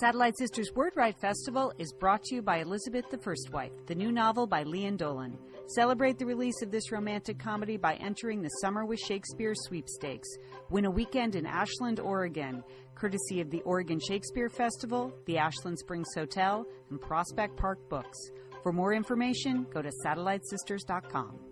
Satellite Sisters Word Festival is brought to you by Elizabeth the First Wife, the new novel by Lian Dolan. Celebrate the release of this romantic comedy by entering the Summer with Shakespeare sweepstakes. Win a weekend in Ashland, Oregon, courtesy of the Oregon Shakespeare Festival, the Ashland Springs Hotel, and Prospect Park Books. For more information, go to satellitesisters.com.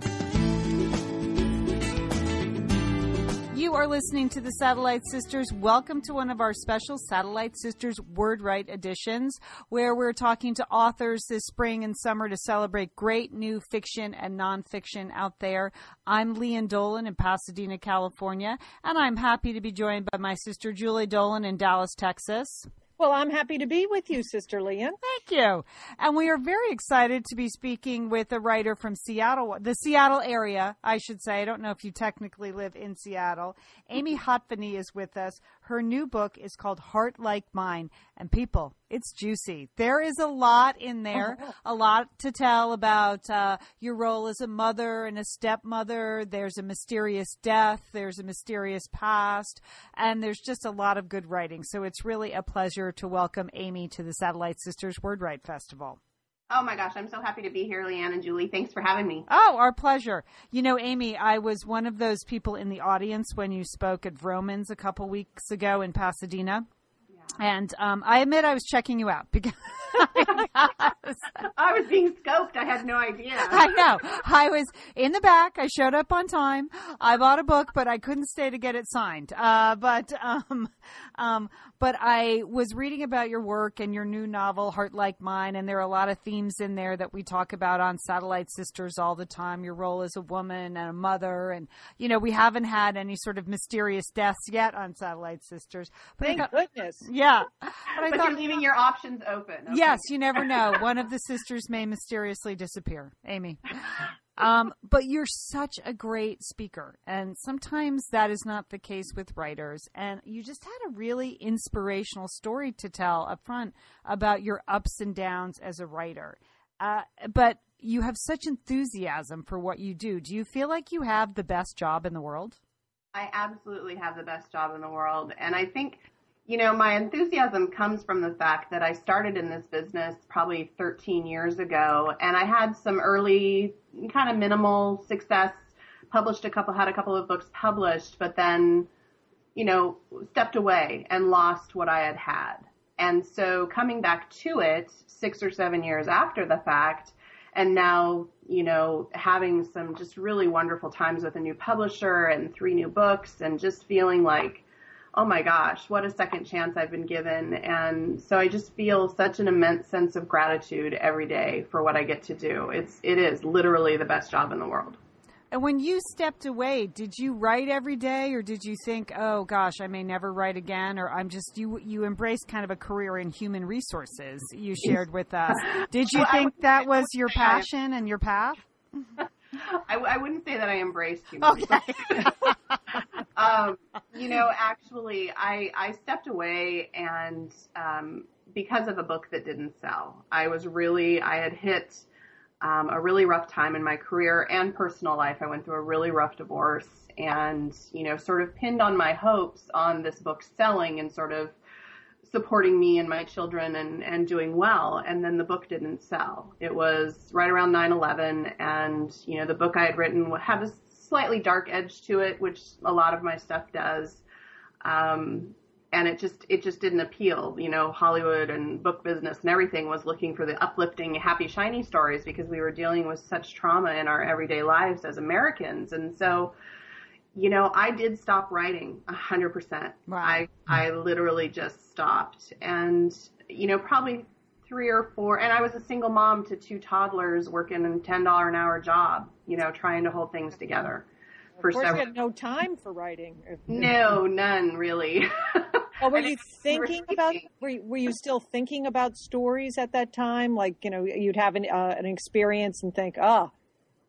You are listening to the Satellite Sisters. Welcome to one of our special Satellite Sisters WordWrite editions, where we're talking to authors this spring and summer to celebrate great new fiction and nonfiction out there. I'm Lian Dolan in Pasadena, California, and I'm happy to be joined by my sister Julie Dolan in Dallas, Texas. Well, I'm happy to be with you, Sister Lian. Thank you. And we are very excited to be speaking with a writer from Seattle, the Seattle area, I should say. I don't know if you technically live in Seattle. Amy Hatvany is with us. Her new book is called Heart Like Mine. And people, it's juicy. There is a lot in there, a lot to tell about uh, your role as a mother and a stepmother. There's a mysterious death, there's a mysterious past, and there's just a lot of good writing. So it's really a pleasure to welcome Amy to the Satellite Sisters WordWrite Festival. Oh my gosh, I'm so happy to be here, Lian and Julie. Thanks for having me. Oh, our pleasure. You know, Amy, I was one of those people in the audience when you spoke at Vroman's a couple weeks ago in Pasadena. And um, I admit I was checking you out because I was being scoped. I had no idea. I know. I was in the back. I showed up on time. I bought a book, but I couldn't stay to get it signed. Uh, but um, um, but I was reading about your work and your new novel, Heart Like Mine, and there are a lot of themes in there that we talk about on Satellite Sisters all the time. Your role as a woman and a mother, and you know we haven't had any sort of mysterious deaths yet on Satellite Sisters. But Thank got, goodness. Yeah, but, but thought, you're leaving your options open. Okay. Yes, you never know. One of the sisters may mysteriously disappear. Amy. Um, but you're such a great speaker, and sometimes that is not the case with writers. And you just had a really inspirational story to tell up front about your ups and downs as a writer. Uh, but you have such enthusiasm for what you do. Do you feel like you have the best job in the world? I absolutely have the best job in the world. And I think you know, my enthusiasm comes from the fact that I started in this business probably 13 years ago and I had some early kind of minimal success, published a couple, had a couple of books published, but then, you know, stepped away and lost what I had had. And so coming back to it six or seven years after the fact, and now, you know, having some just really wonderful times with a new publisher and three new books and just feeling like, oh my gosh, what a second chance I've been given. And so I just feel such an immense sense of gratitude every day for what I get to do. It's, it is literally the best job in the world. And when you stepped away, did you write every day or did you think, "Oh gosh, I may never write again" or I'm just you you embraced kind of a career in human resources you shared with us. Did you well, think that was your passion and your path? I, I wouldn't say that I embraced human okay. um, you know, actually, I I stepped away and um, because of a book that didn't sell. I was really I had hit um, a really rough time in my career and personal life. I went through a really rough divorce and you know sort of pinned on my hopes on this book selling and sort of supporting me and my children and, and doing well. And then the book didn't sell. It was right around 9-11 and, you know, the book I had written had a slightly dark edge to it, which a lot of my stuff does. Um, and it just it just didn't appeal. You know, Hollywood and book business and everything was looking for the uplifting, happy, shiny stories because we were dealing with such trauma in our everyday lives as Americans. And so, you know, I did stop writing a hundred percent. I I literally just stopped, and you know, probably three or four, and I was a single mom to two toddlers working a ten dollar an hour job. You know, trying to hold things together. For of course, several... you had no time for writing. No, none really. Well, were you thinking about? Were you, were you still thinking about stories at that time? Like you know, you'd have an uh, an experience and think, ah, oh,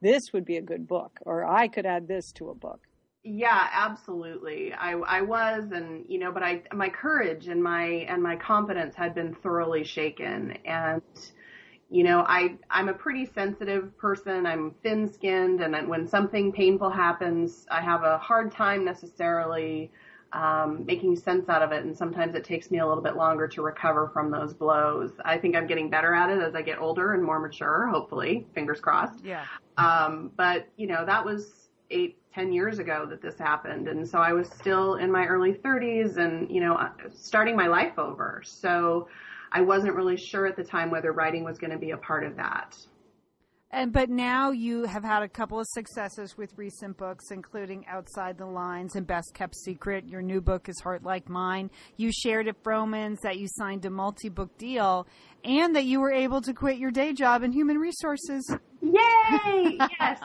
this would be a good book, or I could add this to a book. Yeah, absolutely. I I was and you know, but I my courage and my and my confidence had been thoroughly shaken and you know, I I'm a pretty sensitive person. I'm thin-skinned, and when something painful happens, I have a hard time necessarily um, making sense out of it, and sometimes it takes me a little bit longer to recover from those blows. I think I'm getting better at it as I get older and more mature. Hopefully, fingers crossed. Yeah. Um, but you know, that was eight, ten years ago that this happened, and so I was still in my early 30s, and you know, uh, starting my life over. So I wasn't really sure at the time whether writing was going to be a part of that. And but now you have had a couple of successes with recent books, including Outside the Lines and Best Kept Secret. Your new book is Heart Like Mine. You shared at Vroman's that you signed a multi-book deal, and that you were able to quit your day job in human resources. Yay! Yes.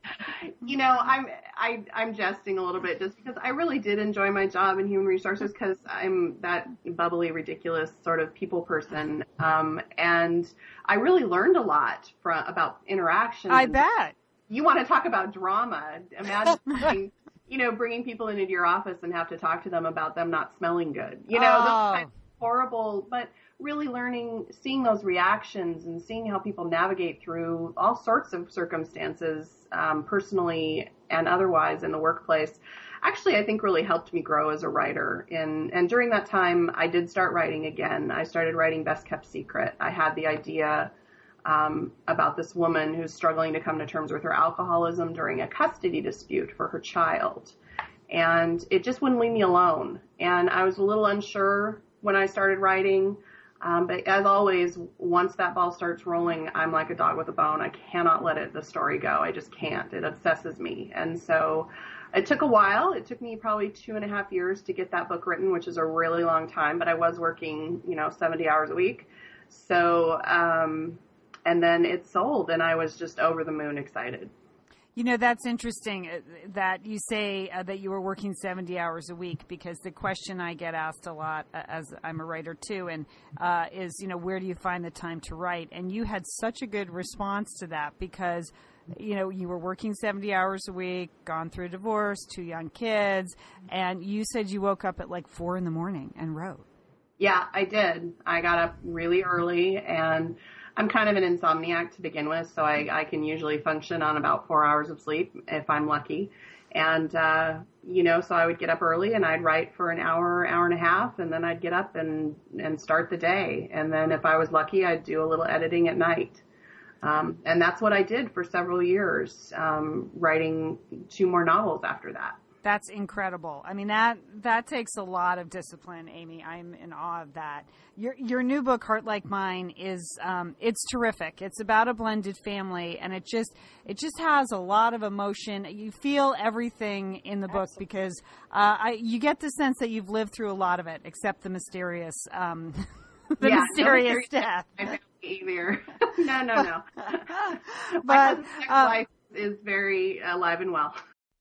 you know, I'm I I'm jesting a little bit just because I really did enjoy my job in human resources because I'm that bubbly, ridiculous sort of people person, um, and I really learned a lot from about interaction. I bet. You want to talk about drama? Imagine. bringing, you know, bringing people into your office and have to talk to them about them not smelling good. You know, oh. those horrible, but really learning, seeing those reactions and seeing how people navigate through all sorts of circumstances, um, personally and otherwise in the workplace, actually I think really helped me grow as a writer. And and during that time, I did start writing again. I started writing Best Kept Secret. I had the idea. Um, about this woman who's struggling to come to terms with her alcoholism during a custody dispute for her child. And it just wouldn't leave me alone. And I was a little unsure when I started writing. Um, but as always, once that ball starts rolling, I'm like a dog with a bone. I cannot let it the story go. I just can't. It obsesses me. And so it took a while. It took me probably two and a half years to get that book written, which is a really long time. But I was working, you know, 70 hours a week. So, um, and then it sold, and I was just over the moon excited. You know, that's interesting uh, that you say uh, that you were working 70 hours a week because the question I get asked a lot, uh, as I'm a writer too, and uh, is, you know, where do you find the time to write? And you had such a good response to that because, you know, you were working 70 hours a week, gone through a divorce, two young kids, and you said you woke up at like four in the morning and wrote. Yeah, I did. I got up really early and I'm kind of an insomniac to begin with, so I, I can usually function on about four hours of sleep if I'm lucky. And, uh, you know, so I would get up early and I'd write for an hour, hour and a half, and then I'd get up and, and start the day. And then if I was lucky, I'd do a little editing at night. Um, and that's what I did for several years, um, writing two more novels after that. That's incredible. I mean that that takes a lot of discipline, Amy. I'm in awe of that. Your your new book, Heart Like Mine, is um, it's terrific. It's about a blended family, and it just it just has a lot of emotion. You feel everything in the book Absolutely. because uh, I, you get the sense that you've lived through a lot of it, except the mysterious um, the yeah, mysterious no death. Either. no, no, no. but uh, life is very alive and well.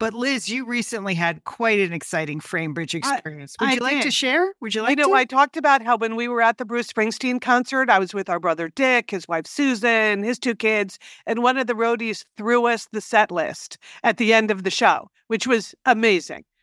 But Liz, you recently had quite an exciting FrameBridge experience. Would I you like did. to share? Would you like to? you know, to? I talked about how when we were at the Bruce Springsteen concert, I was with our brother Dick, his wife Susan, his two kids, and one of the roadies threw us the set list at the end of the show, which was amazing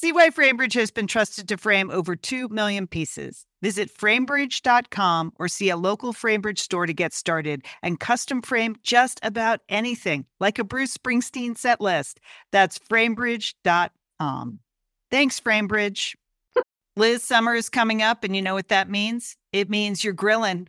See why Framebridge has been trusted to frame over 2 million pieces. Visit framebridge.com or see a local Framebridge store to get started and custom frame just about anything, like a Bruce Springsteen set list. That's framebridge.com. Thanks, Framebridge. Liz, summer is coming up, and you know what that means? It means you're grilling.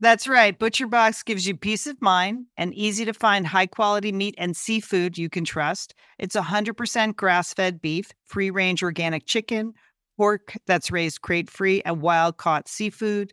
That's right. Butcher Box gives you peace of mind and easy to find high quality meat and seafood you can trust. It's 100% grass fed beef, free range organic chicken, pork that's raised crate free, and wild caught seafood.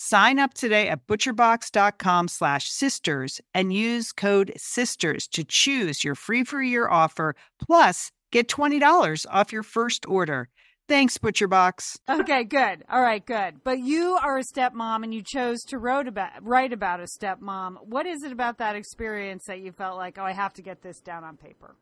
Sign up today at butcherbox.com slash sisters and use code sisters to choose your free for year offer plus get $20 off your first order. Thanks, ButcherBox. Okay, good. All right, good. But you are a stepmom and you chose to wrote about, write about a stepmom. What is it about that experience that you felt like, oh, I have to get this down on paper?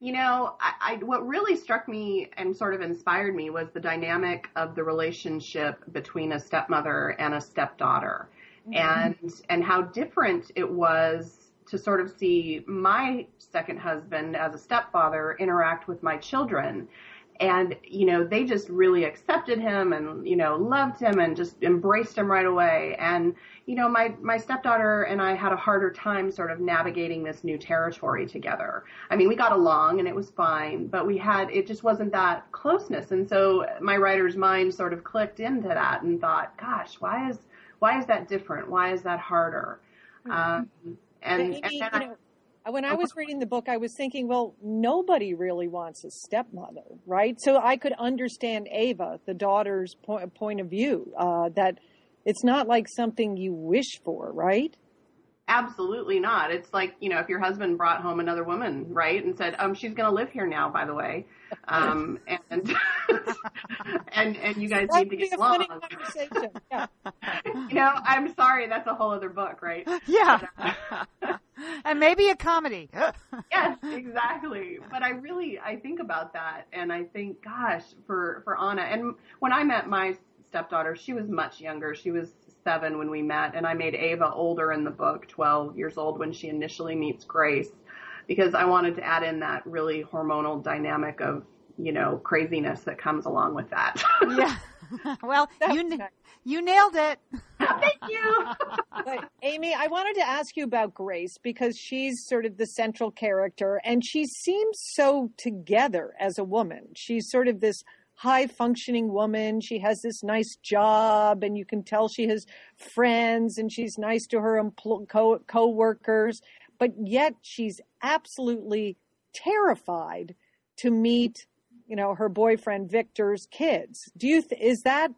You know, I, I, what really struck me and sort of inspired me was the dynamic of the relationship between a stepmother and a stepdaughter, mm-hmm. and and how different it was to sort of see my second husband as a stepfather interact with my children. And, you know, they just really accepted him and, you know, loved him and just embraced him right away. And, you know, my, my stepdaughter and I had a harder time sort of navigating this new territory together. I mean, we got along and it was fine, but we had, it just wasn't that closeness. And so my writer's mind sort of clicked into that and thought, gosh, why is, why is that different? Why is that harder? Um, and, Amy, and you know, when I was reading the book, I was thinking, well, nobody really wants a stepmother, right? So I could understand Ava, the daughter's point, point of view, uh, that it's not like something you wish for, right? Absolutely not. It's like, you know, if your husband brought home another woman, right, and said, um, she's going to live here now, by the way. Um, and, and, and you guys That need to get along. Yeah. You know, I'm sorry, that's a whole other book, right? Yeah. and maybe a comedy. yes, exactly. But I really, I think about that and I think, gosh, for, for Anna, and when I met my stepdaughter, she was much younger. She was seven when we met and I made Ava older in the book, 12 years old when she initially meets Grace because I wanted to add in that really hormonal dynamic of, you know, craziness that comes along with that. yeah. well, you nice. you nailed it. Oh, thank you. But Amy, I wanted to ask you about Grace because she's sort of the central character and she seems so together as a woman. She's sort of this high functioning woman. She has this nice job and you can tell she has friends and she's nice to her co-workers, but yet she's absolutely terrified to meet, you know, her boyfriend Victor's kids. Do you is that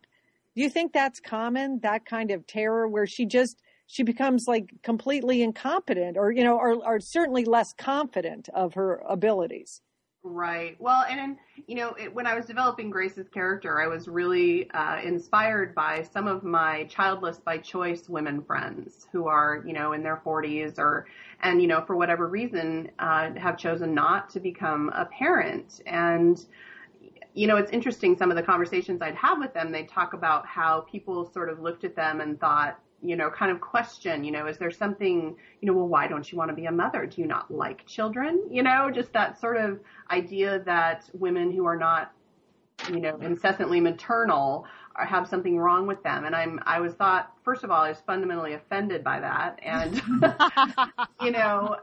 do you think that's common that kind of terror where she just she becomes like completely incompetent or you know or, or certainly less confident of her abilities Right. Well, and, and you know, it, when I was developing Grace's character, I was really uh, inspired by some of my childless by choice women friends who are, you know, in their 40s or, and you know, for whatever reason, uh, have chosen not to become a parent. And you know, it's interesting. Some of the conversations I'd have with them, they'd talk about how people sort of looked at them and thought, you know, kind of question, you know, is there something, you know, well, why don't you want to be a mother? Do you not like children? You know, just that sort of idea that women who are not, you know, incessantly maternal have something wrong with them. And I'm, I was thought, first of all, I was fundamentally offended by that. And, you know,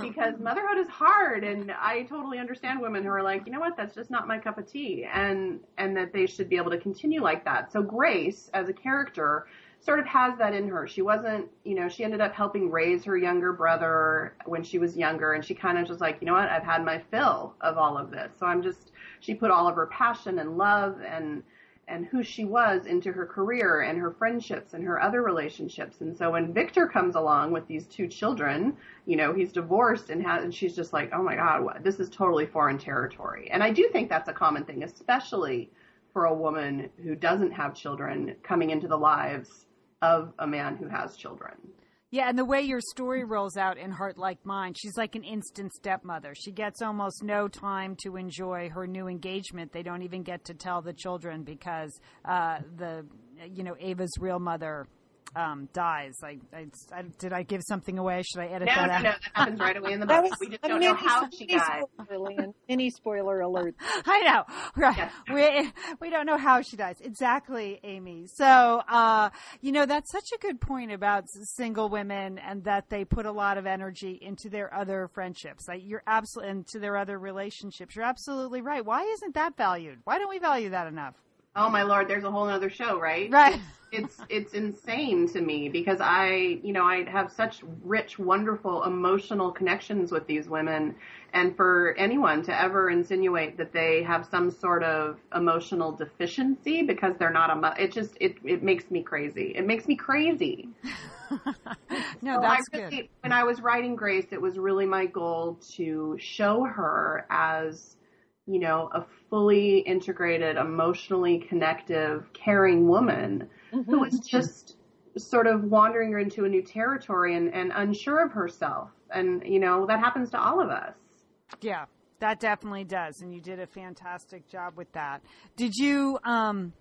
because motherhood is hard. And I totally understand women who are like, you know what, that's just not my cup of tea. And, and that they should be able to continue like that. So Grace, as a character, sort of has that in her. She wasn't, you know, she ended up helping raise her younger brother when she was younger. And she kind of just like, you know what, I've had my fill of all of this. So I'm just, she put all of her passion and love and, and who she was into her career and her friendships and her other relationships. And so when Victor comes along with these two children, you know, he's divorced and has, and she's just like, oh my God, this is totally foreign territory. And I do think that's a common thing, especially for a woman who doesn't have children coming into the lives of a man who has children. Yeah, and the way your story rolls out in Heart Like Mine, she's like an instant stepmother. She gets almost no time to enjoy her new engagement. They don't even get to tell the children because uh, the, you know, Ava's real mother um, dies. I, I, I, did I give something away? Should I edit no, that no, out? No, that happens right away in the book. Was, we just don't know how she dies. Mini spoiler alert. I know, right? Yes. We we don't know how she dies exactly, Amy. So, uh, you know, that's such a good point about single women and that they put a lot of energy into their other friendships. Like you're absolutely into their other relationships. You're absolutely right. Why isn't that valued? Why don't we value that enough? Oh my lord, there's a whole other show, right? Right. It's, it's it's insane to me because I, you know, I have such rich, wonderful emotional connections with these women, and for anyone to ever insinuate that they have some sort of emotional deficiency because they're not a, it just it it makes me crazy. It makes me crazy. no, so that's really, good. When I was writing Grace, it was really my goal to show her as you know, a fully integrated, emotionally connective, caring woman mm-hmm. who was just sort of wandering into a new territory and, and unsure of herself. And, you know, that happens to all of us. Yeah, that definitely does. And you did a fantastic job with that. Did you, um,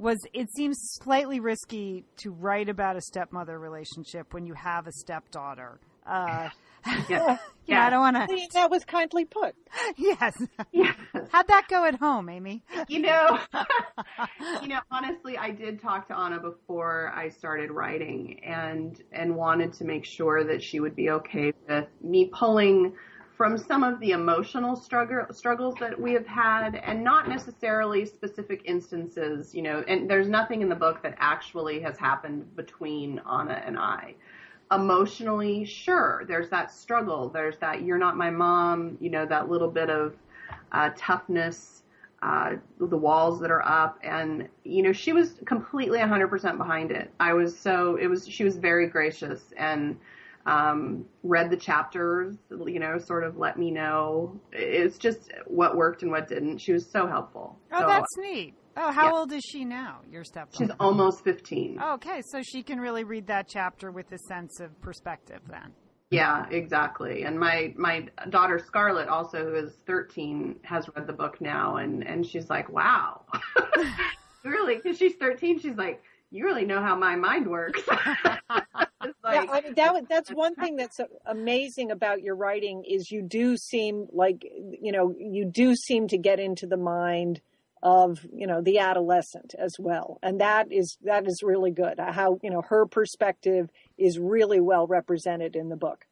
was it seems slightly risky to write about a stepmother relationship when you have a stepdaughter. Uh, yeah. yeah, I don't want to. That was kindly put. Yes. Yes. How'd that go at home, Amy? You know, you know, honestly, I did talk to Anna before I started writing, and and wanted to make sure that she would be okay with me pulling from some of the emotional struggle struggles that we have had, and not necessarily specific instances. You know, and there's nothing in the book that actually has happened between Anna and I emotionally, sure, there's that struggle. There's that you're not my mom, you know, that little bit of uh, toughness, uh, the walls that are up. And, you know, she was completely 100% behind it. I was so, it was, she was very gracious and, um, read the chapters, you know, sort of let me know. It's just what worked and what didn't. She was so helpful. Oh, so, that's neat. Oh, how yeah. old is she now, your stepdaughter? She's almost 15. Okay, so she can really read that chapter with a sense of perspective then. Yeah, exactly. And my my daughter Scarlett, also who is 13, has read the book now, and and she's like, "Wow, really?" Because she's 13, she's like, "You really know how my mind works." like, yeah, I mean that that's one thing that's amazing about your writing is you do seem like you know you do seem to get into the mind of you know the adolescent as well. And that is that is really good. How you know her perspective is really well represented in the book.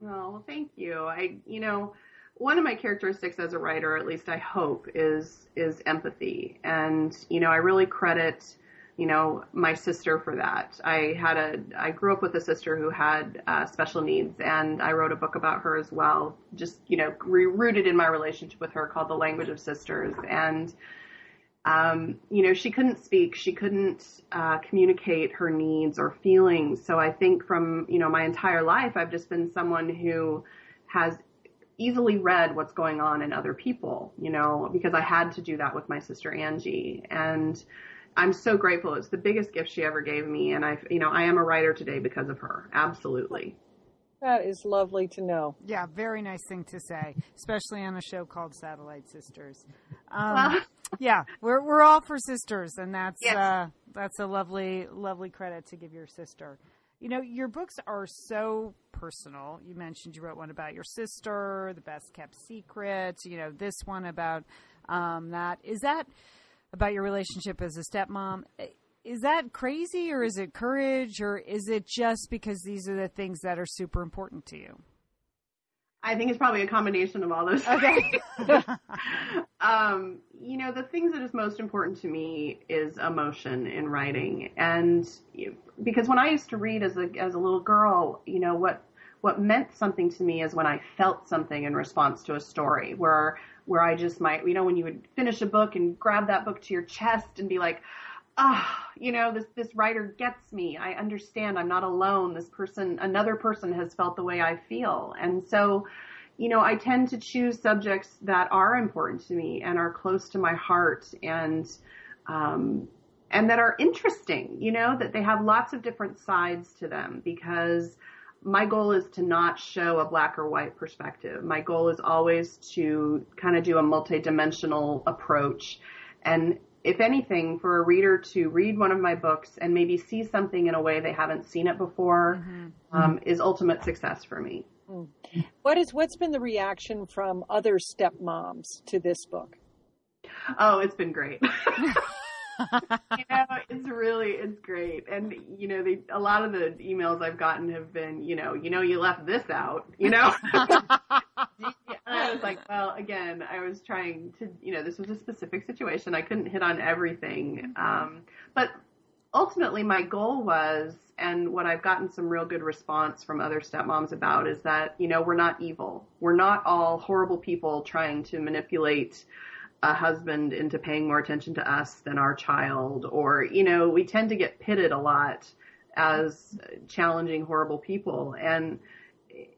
Well thank you. I you know one of my characteristics as a writer at least i hope is is empathy. And you know i really credit you know my sister for that. I had a i grew up with a sister who had uh, special needs and i wrote a book about her as well just you know rooted in my relationship with her called the language of sisters. And um, you know, she couldn't speak, she couldn't uh, communicate her needs or feelings. So I think from, you know, my entire life, I've just been someone who has easily read what's going on in other people, you know, because I had to do that with my sister Angie. And I'm so grateful. It's the biggest gift she ever gave me. And I, you know, I am a writer today because of her. Absolutely. That is lovely to know. Yeah, very nice thing to say, especially on a show called Satellite Sisters. Um, yeah, we're we're all for sisters, and that's yes. uh, That's a lovely, lovely credit to give your sister. You know, your books are so personal. You mentioned you wrote one about your sister, The Best Kept Secret, you know, this one about um, that. Is that about your relationship as a stepmom? Is that crazy or is it courage or is it just because these are the things that are super important to you? I think it's probably a combination of all those. Okay. um, you know, the things that is most important to me is emotion in writing, and because when I used to read as a as a little girl, you know what what meant something to me is when I felt something in response to a story, where where I just might, you know, when you would finish a book and grab that book to your chest and be like, ah, oh, you know, this this writer gets me. I understand. I'm not alone. This person, another person, has felt the way I feel, and so you know, I tend to choose subjects that are important to me and are close to my heart and, um, and that are interesting, you know, that they have lots of different sides to them because my goal is to not show a black or white perspective. My goal is always to kind of do a multidimensional approach. And if anything, for a reader to read one of my books and maybe see something in a way they haven't seen it before mm-hmm. um, is ultimate success for me. Mm. What is what's been the reaction from other stepmoms to this book? Oh, it's been great. you know, it's really it's great, and you know, they, a lot of the emails I've gotten have been, you know, you know, you left this out, you know. Was like, well, again, I was trying to, you know, this was a specific situation. I couldn't hit on everything, um, but ultimately, my goal was and what I've gotten some real good response from other stepmoms about is that, you know, we're not evil. We're not all horrible people trying to manipulate a husband into paying more attention to us than our child. Or, you know, we tend to get pitted a lot as challenging, horrible people. And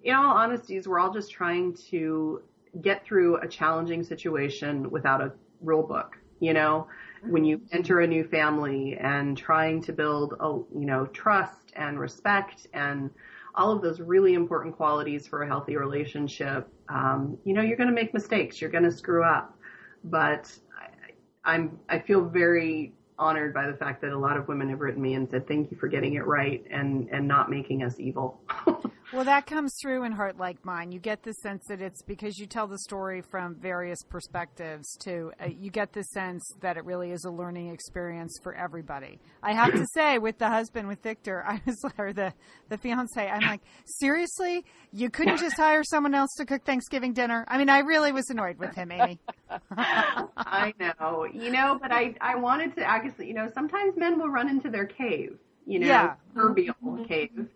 in all honesty, we're all just trying to get through a challenging situation without a rule book, you know? when you enter a new family and trying to build a you know trust and respect and all of those really important qualities for a healthy relationship um, you know you're going to make mistakes you're going to screw up but I, i'm i feel very honored by the fact that a lot of women have written me and said thank you for getting it right and and not making us evil Well, that comes through in Heart Like Mine. You get the sense that it's because you tell the story from various perspectives, too. Uh, you get the sense that it really is a learning experience for everybody. I have to say, with the husband, with Victor, I was, or the, the fiance, I'm like, seriously? You couldn't just hire someone else to cook Thanksgiving dinner? I mean, I really was annoyed with him, Amy. I know. You know, but I, I wanted to actually, you know, sometimes men will run into their cave you know, yeah. proverbial mm-hmm. cave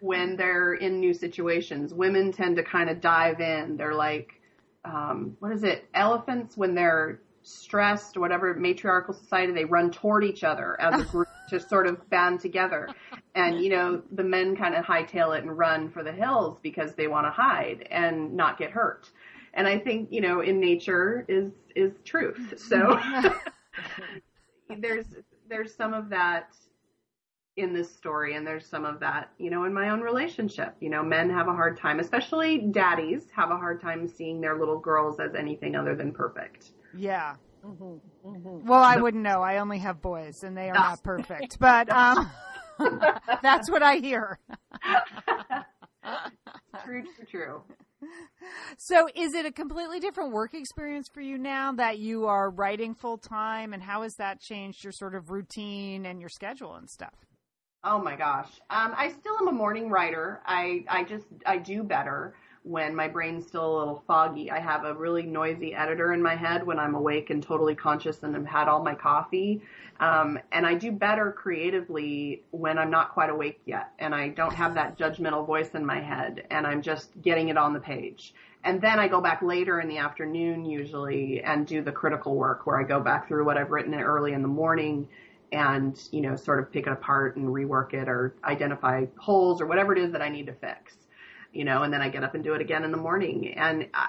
when they're in new situations. Women tend to kind of dive in. They're like, um, what is it? Elephants when they're stressed whatever matriarchal society, they run toward each other as a group to sort of band together. And, you know, the men kind of hightail it and run for the hills because they want to hide and not get hurt. And I think, you know, in nature is, is truth. So there's, there's some of that in this story and there's some of that you know in my own relationship. You know men have a hard time especially daddies have a hard time seeing their little girls as anything other than perfect. Yeah. Mm-hmm, mm-hmm. well i wouldn't know. I only have boys and they are not perfect. But um that's what i hear. True true true. So is it a completely different work experience for you now that you are writing full time and how has that changed your sort of routine and your schedule and stuff Oh my gosh. Um, I still am a morning writer. I, I just, I do better when my brain's still a little foggy. I have a really noisy editor in my head when I'm awake and totally conscious and have had all my coffee. Um, and I do better creatively when I'm not quite awake yet and I don't have that judgmental voice in my head and I'm just getting it on the page. And then I go back later in the afternoon usually and do the critical work where I go back through what I've written early in the morning and you know sort of pick it apart and rework it or identify holes or whatever it is that I need to fix you know and then I get up and do it again in the morning and I,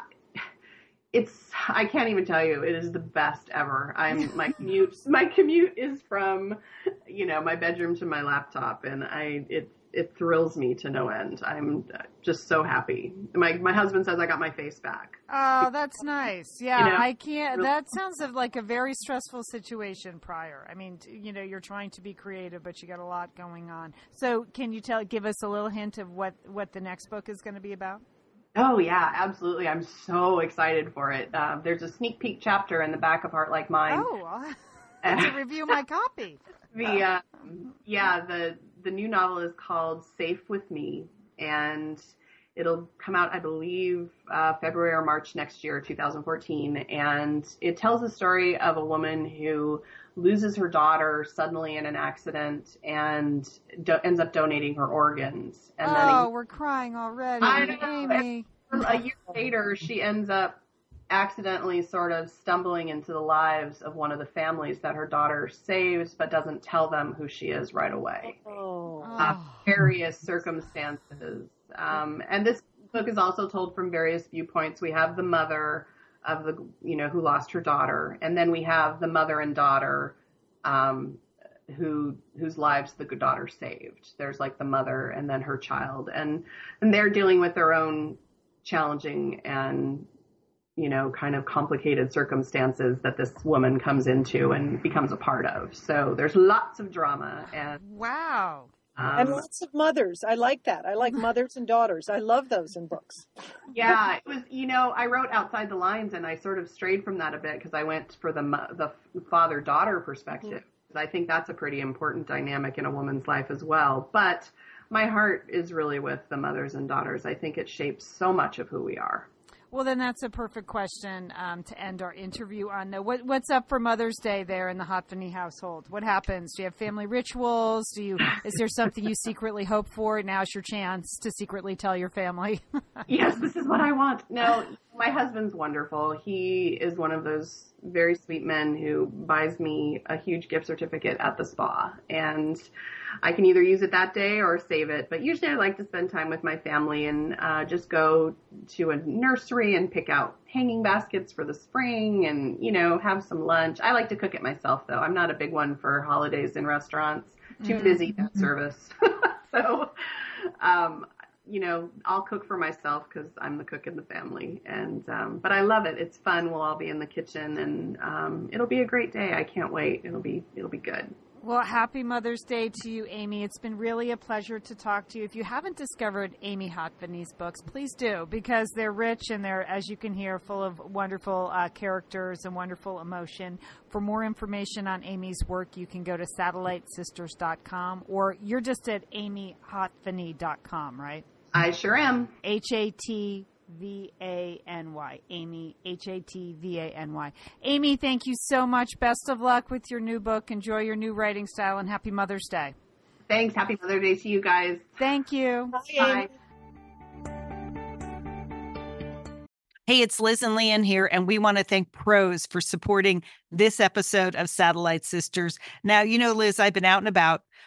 it's I can't even tell you. It is the best ever. I'm my commute my commute is from you know my bedroom to my laptop, and I it it thrills me to no end. I'm just so happy. My my husband says I got my face back. Oh, that's nice. Yeah, You know, I can't. That sounds like a very stressful situation prior. I mean, you know, you're trying to be creative, but you got a lot going on. So, can you tell, give us a little hint of what what the next book is going to be about? Oh yeah, absolutely. I'm so excited for it. Uh, there's a sneak peek chapter in the back of Heart Like Mine. Oh, to review my copy. the uh, yeah the the new novel is called Safe with Me, and it'll come out I believe uh, February or March next year, 2014, and it tells the story of a woman who loses her daughter suddenly in an accident and do- ends up donating her organs, and then Oh, a we're crying already, I know. Amy. a year later, she ends up accidentally sort of stumbling into the lives of one of the families that her daughter saves, but doesn't tell them who she is right away. Oh. Uh, various circumstances. Um, and this book is also told from various viewpoints. We have the mother of the, you know, who lost her daughter, and then we have the mother and daughter, um, who whose lives the good daughter saved. There's like the mother and then her child, and and they're dealing with their own challenging and you know kind of complicated circumstances that this woman comes into and becomes a part of. So there's lots of drama and Wow. and um, lots of mothers. I like that. I like mothers and daughters. I love those in books. yeah, it was. You know, I wrote outside the lines, and I sort of strayed from that a bit because I went for the the father daughter perspective. 'Cause I think that's a pretty important dynamic in a woman's life as well. But my heart is really with the mothers and daughters. I think it shapes so much of who we are. Well, then that's a perfect question um, to end our interview on. Though, what, what's up for Mother's Day there in the Hatvany household? What happens? Do you have family rituals? Do you? Is there something you secretly hope for? Now's your chance to secretly tell your family. yes, this is what I want. No, my husband's wonderful. He is one of those very sweet men who buys me a huge gift certificate at the spa. And I can either use it that day or save it. But usually I like to spend time with my family and uh, just go to a nursery and pick out hanging baskets for the spring and, you know, have some lunch. I like to cook it myself, though. I'm not a big one for holidays in restaurants. Too busy that service. so, um, you know, I'll cook for myself because I'm the cook in the family. And um, but I love it. It's fun. We'll all be in the kitchen, and um, it'll be a great day. I can't wait. It'll be it'll be good. Well, happy Mother's Day to you, Amy. It's been really a pleasure to talk to you. If you haven't discovered Amy Hatvany's books, please do because they're rich and they're, as you can hear, full of wonderful uh, characters and wonderful emotion. For more information on Amy's work, you can go to satellitesisters.com or you're just at amyhatvany.com, right? I sure am. H A T V A N Y. Amy, H A T V A N Y. Amy, thank you so much. Best of luck with your new book. Enjoy your new writing style and happy Mother's Day. Thanks. Happy Mother's Day to you guys. Thank you. Bye. Hey, it's Liz and Lian here, and we want to thank Prose for supporting this episode of Satellite Sisters. Now, you know, Liz, I've been out and about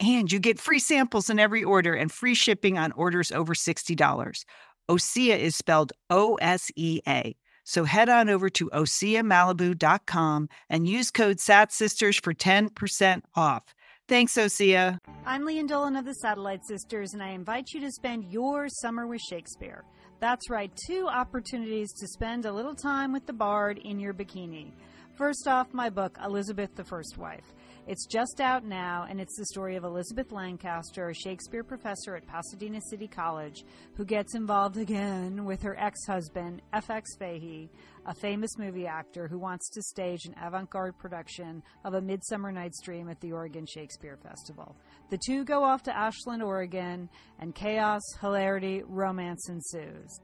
And you get free samples in every order and free shipping on orders over $60. OSEA is spelled O S E A. So head on over to OSEAMalibu.com and use code SATSisters for 10% off. Thanks, Osea. I'm Lian Dolan of the Satellite Sisters, and I invite you to spend your summer with Shakespeare. That's right, two opportunities to spend a little time with the bard in your bikini. First off, my book, Elizabeth the First Wife. It's just out now, and it's the story of Elizabeth Lancaster, a Shakespeare professor at Pasadena City College, who gets involved again with her ex husband, F.X. Fahey, a famous movie actor who wants to stage an avant garde production of A Midsummer Night's Dream at the Oregon Shakespeare Festival. The two go off to Ashland, Oregon, and chaos, hilarity, romance ensues.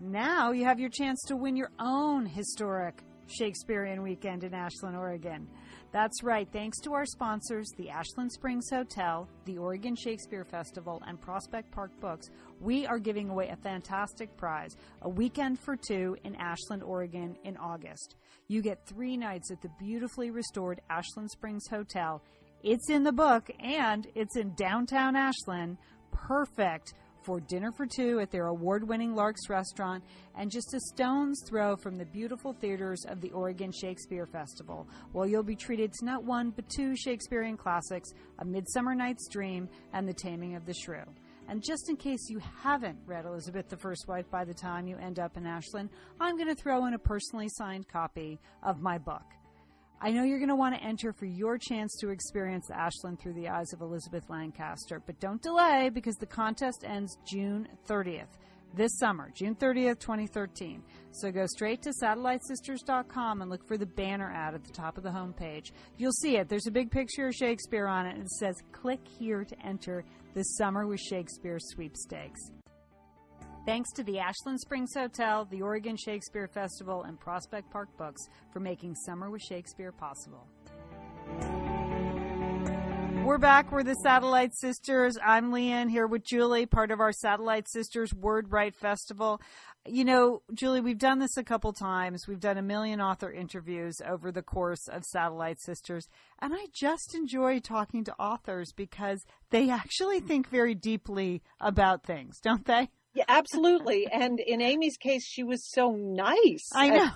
Now you have your chance to win your own historic Shakespearean weekend in Ashland, Oregon. That's right. Thanks to our sponsors, the Ashland Springs Hotel, the Oregon Shakespeare Festival, and Prospect Park Books, we are giving away a fantastic prize a weekend for two in Ashland, Oregon in August. You get three nights at the beautifully restored Ashland Springs Hotel. It's in the book and it's in downtown Ashland. Perfect for dinner for two at their award winning Lark's restaurant and just a stone's throw from the beautiful theaters of the Oregon Shakespeare Festival, while you'll be treated to not one but two Shakespearean classics A Midsummer Night's Dream and The Taming of the Shrew. And just in case you haven't read Elizabeth the First Wife by the time you end up in Ashland, I'm going to throw in a personally signed copy of my book. I know you're going to want to enter for your chance to experience Ashland through the eyes of Elizabeth Lancaster, but don't delay because the contest ends June 30th this summer, June 30th, 2013. So go straight to satellitesisters.com and look for the banner ad at the top of the homepage. You'll see it. There's a big picture of Shakespeare on it, and it says, Click here to enter the Summer with Shakespeare sweepstakes. Thanks to the Ashland Springs Hotel, the Oregon Shakespeare Festival, and Prospect Park Books for making Summer with Shakespeare possible. We're back. We're the Satellite Sisters. I'm Lian here with Julie, part of our Satellite Sisters WordWrite Festival. You know, Julie, we've done this a couple times. We've done a million author interviews over the course of Satellite Sisters. And I just enjoy talking to authors because they actually think very deeply about things, don't they? Yeah, absolutely. and in Amy's case, she was so nice. I know.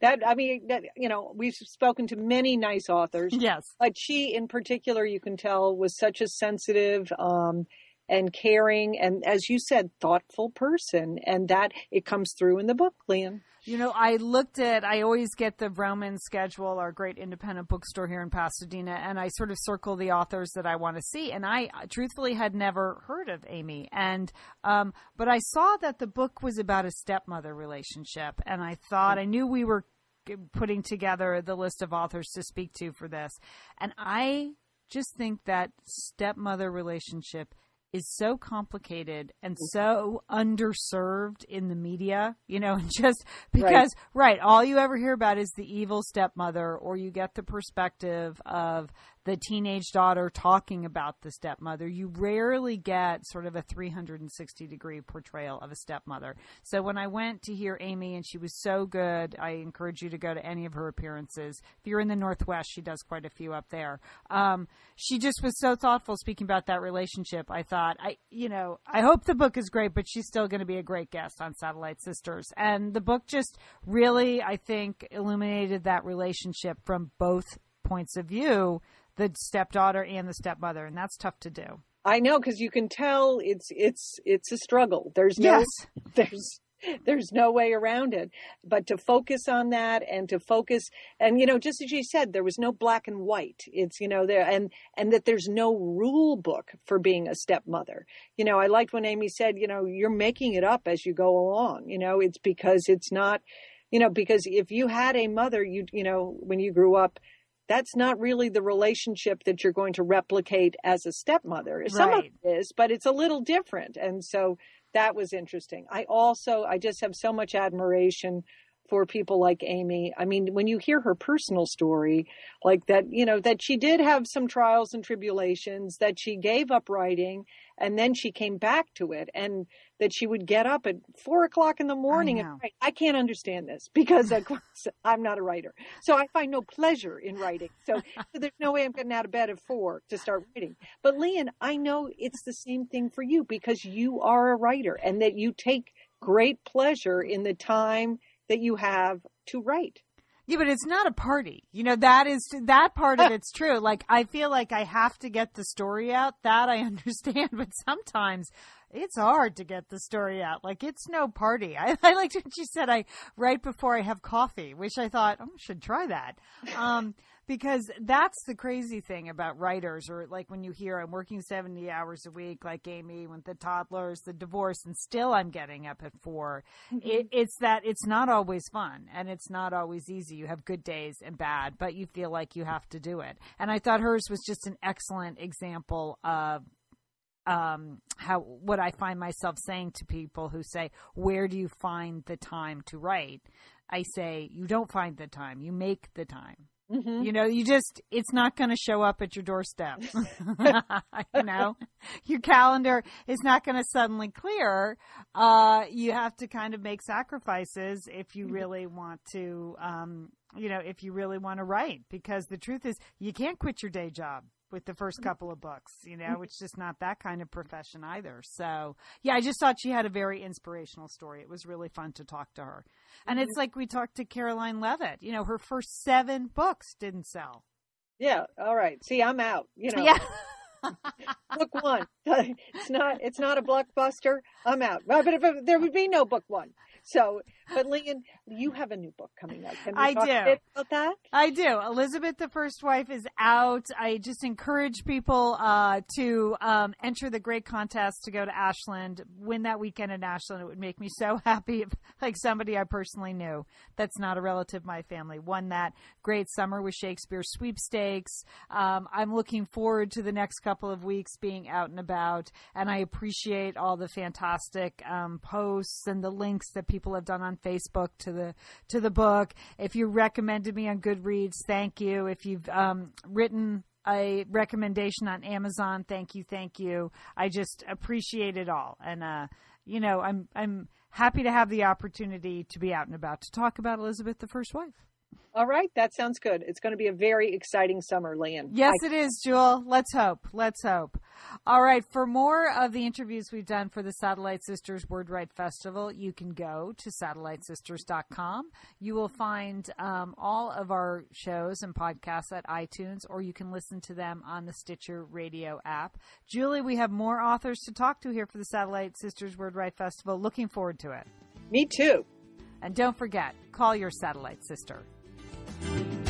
That I mean, that, you know, we've spoken to many nice authors. Yes. But she, in particular, you can tell, was such a sensitive um, and caring, and as you said, thoughtful person, and that it comes through in the book, Lian. You know, I looked at, I always get the Vroman schedule, our great independent bookstore here in Pasadena, and I sort of circle the authors that I want to see. And I truthfully had never heard of Amy. And, um, but I saw that the book was about a stepmother relationship. And I thought, I knew we were putting together the list of authors to speak to for this. And I just think that stepmother relationship is so complicated and mm-hmm. so underserved in the media, you know, just because, right. right, all you ever hear about is the evil stepmother, or you get the perspective of the teenage daughter talking about the stepmother. You rarely get sort of a 360 degree portrayal of a stepmother. So when I went to hear Amy and she was so good, I encourage you to go to any of her appearances. If you're in the Northwest, she does quite a few up there. Um, she just was so thoughtful speaking about that relationship. I thought, I, you know, I hope the book is great, but she's still going to be a great guest on Satellite Sisters. And the book just really, I think, illuminated that relationship from both points of view the stepdaughter and the stepmother, and that's tough to do. I know because you can tell it's it's it's a struggle. There's no yes. there's there's no way around it. But to focus on that and to focus and you know just as you said there was no black and white. It's you know there and and that there's no rule book for being a stepmother. You know I liked when Amy said you know you're making it up as you go along. You know it's because it's not you know because if you had a mother you you know when you grew up that's not really the relationship that you're going to replicate as a stepmother. Right. Some of it is, but it's a little different. And so that was interesting. I also, I just have so much admiration for people like Amy. I mean, when you hear her personal story, like that, you know, that she did have some trials and tribulations, that she gave up writing and then she came back to it and that she would get up at four o'clock in the morning and write. I can't understand this because I'm not a writer. So I find no pleasure in writing. So, so there's no way I'm getting out of bed at four to start writing. But Lian, I know it's the same thing for you because you are a writer and that you take great pleasure in the time that you have to write. Yeah, but it's not a party. You know, that is that part of it's true. Like I feel like I have to get the story out. That I understand, but sometimes it's hard to get the story out. Like it's no party. I, I liked what you said. I right before I have coffee, which I thought oh, I should try that. Um, because that's the crazy thing about writers or like when you hear I'm working 70 hours a week like Amy with the toddlers the divorce and still I'm getting up at 4 Mm-hmm. it, it's that it's not always fun and it's not always easy you have good days and bad but you feel like you have to do it and I thought hers was just an excellent example of um, how what I find myself saying to people who say, "Where do you find the time to write?" I say, "You don't find the time; you make the time." Mm-hmm. You know, you just, it's not going to show up at your doorstep. you know, your calendar is not going to suddenly clear. Uh, you have to kind of make sacrifices if you really want to, um, you know, if you really want to write, because the truth is you can't quit your day job with the first mm-hmm. couple of books, you know, mm-hmm. it's just not that kind of profession either. So, yeah, I just thought she had a very inspirational story. It was really fun to talk to her. And it's mm-hmm. like we talked to Caroline Leavitt, you know, her first seven books didn't sell. Yeah. All right. See, I'm out. You know. Yeah. book one. It's not. It's not a blockbuster. I'm out. But there would be no book one. So, but Lian, you have a new book coming out. Can we I talk do. a bit about that? I do. Elizabeth the First Wife is out. I just encourage people uh, to um, enter the great contest to go to Ashland, win that weekend in Ashland. It would make me so happy if, like, somebody I personally knew that's not a relative of my family won that great Summer with Shakespeare sweepstakes. Um, I'm looking forward to the next couple of weeks being out and about, and I appreciate all the fantastic um, posts and the links that people have done on Facebook to the to the book. If you recommended me on Goodreads, thank you. If you've um, written a recommendation on Amazon. Thank you, thank you. I just appreciate it all, and uh, you know, I'm I'm happy to have the opportunity to be out and about to talk about Elizabeth, the First Wife. All right, that sounds good. It's going to be a very exciting summer, Lian. Yes, I- it is, Jewel. Let's hope. Let's hope. All right, for more of the interviews we've done for the Satellite Sisters WordWrite Festival, you can go to satellitesisters.com. You will find um, all of our shows and podcasts at iTunes, or you can listen to them on the Stitcher radio app. Julie, we have more authors to talk to here for the Satellite Sisters WordWrite Festival. Looking forward to it. Me too. And don't forget, call your satellite sister. Thank you.